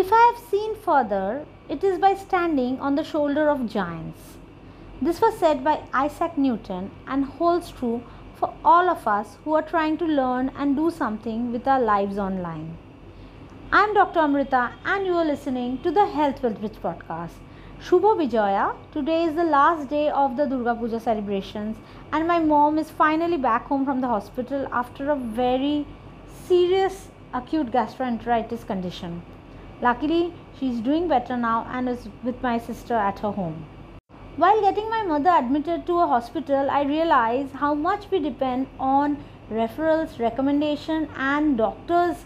If I have seen further, it is by standing on the shoulder of giants. This was said by Isaac Newton and holds true for all of us who are trying to learn and do something with our lives online. I'm Dr. Amrita and you are listening to the Health Wellbridge podcast. Shubho Vijaya, today is the last day of the Durga Puja celebrations and my mom is finally back home from the hospital after a very serious acute gastroenteritis condition. Luckily, she is doing better now and is with my sister at her home. While getting my mother admitted to a hospital, I realized how much we depend on referrals, recommendation and doctors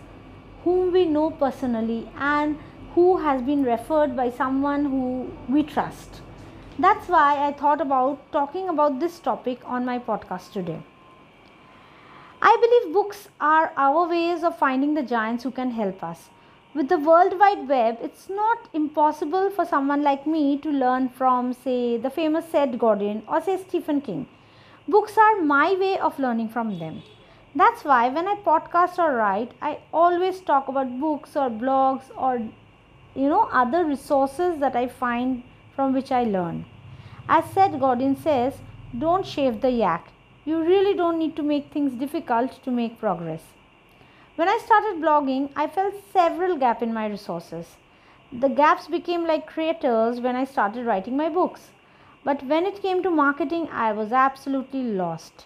whom we know personally and who has been referred by someone who we trust. That's why I thought about talking about this topic on my podcast today. I believe books are our ways of finding the giants who can help us. With the World Wide Web, it's not impossible for someone like me to learn from, say, the famous Seth Godin or, say, Stephen King. Books are my way of learning from them. That's why when I podcast or write, I always talk about books or blogs or you know other resources that I find from which I learn. As Seth Godin says, don't shave the yak. You really don't need to make things difficult to make progress. When I started blogging, I felt several gaps in my resources. The gaps became like craters when I started writing my books. But when it came to marketing, I was absolutely lost.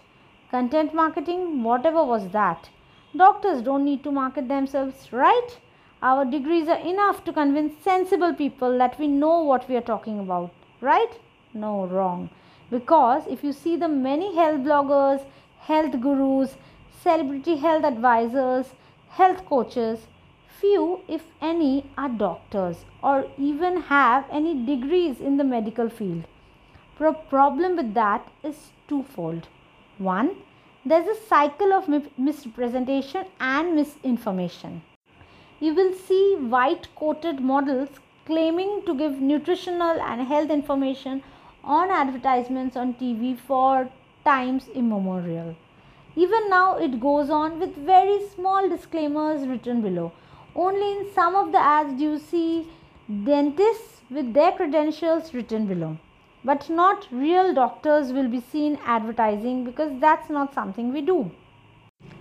Content marketing, whatever was that. Doctors don't need to market themselves, right? Our degrees are enough to convince sensible people that we know what we are talking about, right? No, wrong. Because if you see the many health bloggers, health gurus, celebrity health advisors, health coaches, few, if any, are doctors or even have any degrees in the medical field. The problem with that is twofold. One, there's a cycle of misrepresentation and misinformation you will see white coated models claiming to give nutritional and health information on advertisements on TV for times immemorial. Even now, it goes on with very small disclaimers written below. Only in some of the ads do you see dentists with their credentials written below. But not real doctors will be seen advertising because that's not something we do.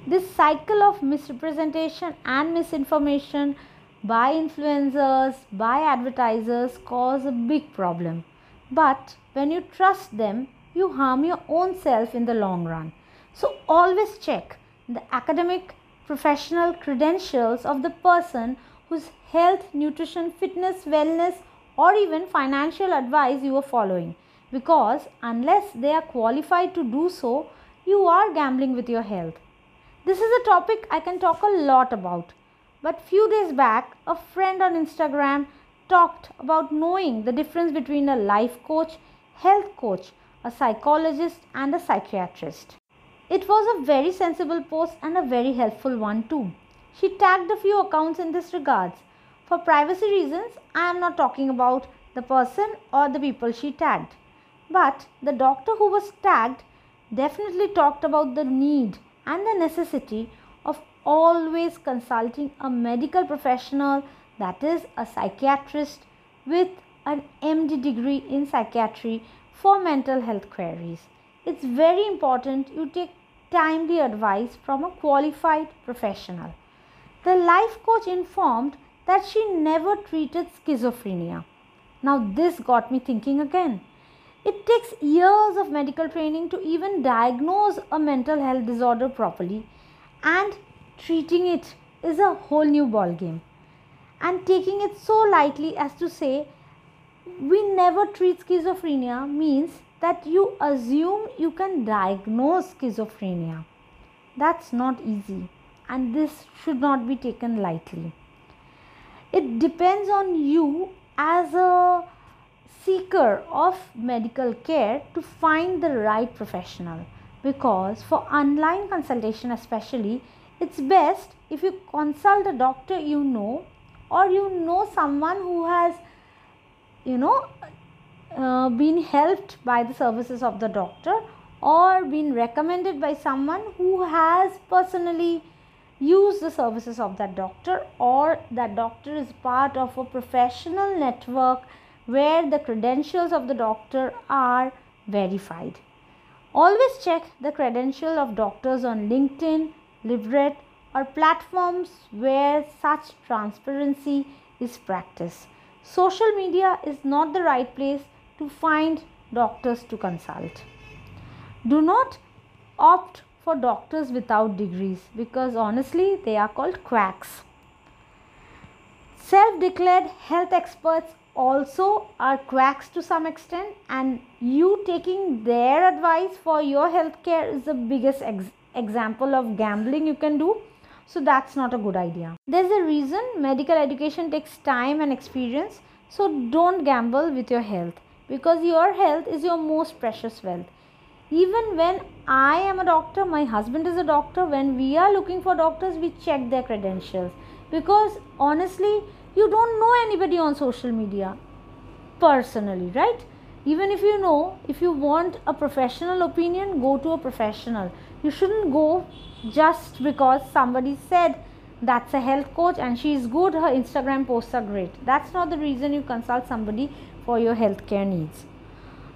This cycle of misrepresentation and misinformation by influencers, by advertisers cause a big problem. But when you trust them, you harm your own self in the long run. So always check the academic professional credentials of the person whose health, nutrition, fitness, wellness, or even financial advice you are following. Because unless they are qualified to do so, you are gambling with your health. This is a topic I can talk a lot about. But few days back, a friend on Instagram talked about knowing the difference between a life coach, health coach, a psychologist and a psychiatrist. It was a very sensible post and a very helpful one too. She tagged a few accounts in this regards. For privacy reasons, I am not talking about the person or the people she tagged. But the doctor who was tagged definitely talked about the need and the necessity of always consulting a medical professional that is a psychiatrist with an MD degree in psychiatry for mental health queries. It's very important you take timely advice from a qualified professional. The life coach informed that she never treated schizophrenia. Now, this got me thinking again. It takes years of medical training to even diagnose a mental health disorder properly, and treating it is a whole new ballgame. And taking it so lightly as to say we never treat schizophrenia means that you assume you can diagnose schizophrenia. That's not easy, and this should not be taken lightly. It depends on you as a seeker of medical care to find the right professional because for online consultation especially it's best if you consult a doctor you know or you know someone who has you know uh, been helped by the services of the doctor or been recommended by someone who has personally used the services of that doctor or that doctor is part of a professional network where the credentials of the doctor are verified. Always check the credential of doctors on LinkedIn, Lybrate or platforms where such transparency is practiced. Social media is not the right place to find doctors to consult. Do not opt for doctors without degrees because honestly they are called quacks. Self declared health experts also are quacks to some extent, and you taking their advice for your healthcare is the biggest ex- example of gambling you can do. So, that's not a good idea. There's a reason medical education takes time and experience. So, don't gamble with your health because your health is your most precious wealth. Even when I am a doctor, my husband is a doctor, when we are looking for doctors, we check their credentials because honestly, you don't know anybody on social media personally, right? Even if you know, if you want a professional opinion, go to a professional. You shouldn't go just because somebody said that's a health coach and she's good, her Instagram posts are great. That's not the reason you consult somebody for your healthcare needs.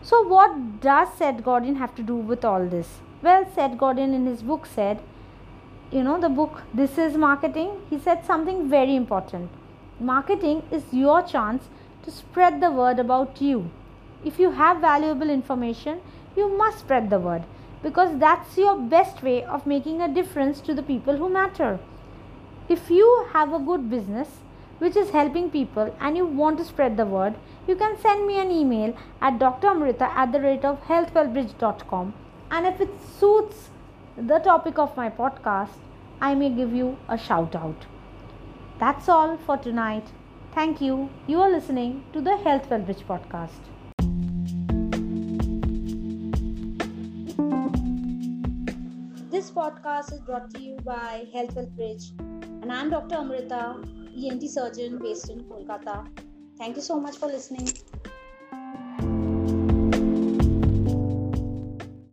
So, what does Seth Godin have to do with all this? Well, Seth Godin in his book said, you know, the book This is Marketing, he said something very important. Marketing is your chance to spread the word about you. If you have valuable information, you must spread the word because that's your best way of making a difference to the people who matter. If you have a good business which is helping people and you want to spread the word, you can send me an email at dramrita at the rate of healthwellbridge.com and if it suits the topic of my podcast, I may give you a shout out. That's all for tonight. Thank you. You are listening to the Health Wellbridge podcast. This podcast is brought to you by Health Wellbridge, and I'm Dr. Amrita, ENT surgeon based in Kolkata. Thank you so much for listening.